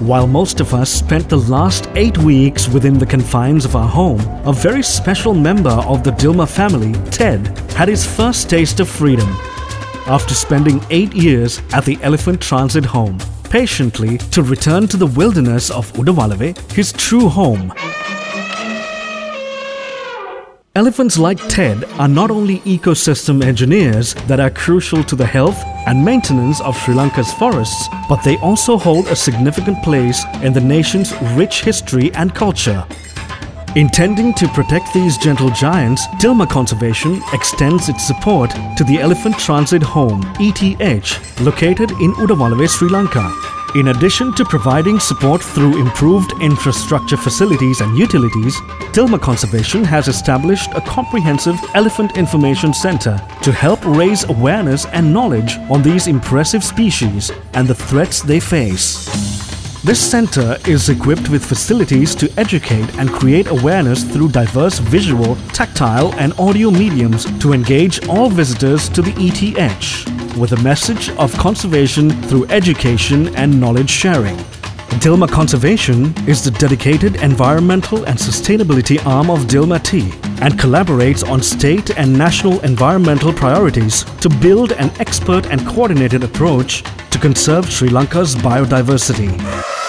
While most of us spent the last eight weeks within the confines of our home, a very special member of the Dilmah family, Ted, had his first taste of freedom. After spending eight years at the Elephant Transit Home, patiently to return to the wilderness of Udawalawe, his true home. Elephants like Ted are not only ecosystem engineers that are crucial to the health and maintenance of Sri Lanka's forests, but they also hold a significant place in the nation's rich history and culture. Intending to protect these gentle giants, Dilmah Conservation extends its support to the Elephant Transit Home ETH located in Udawalawe, Sri Lanka. In addition to providing support through improved infrastructure facilities and utilities, Dilmah Conservation has established a comprehensive elephant information center to help raise awareness and knowledge on these impressive species and the threats they face. This center is equipped with facilities to educate and create awareness through diverse visual, tactile, and audio mediums to engage all visitors to the ETH with a message of conservation through education and knowledge sharing. Dilmah Conservation is the dedicated environmental and sustainability arm of Dilmah Tea and collaborates on state and national environmental priorities to build an expert and coordinated approach to conserve Sri Lanka's biodiversity.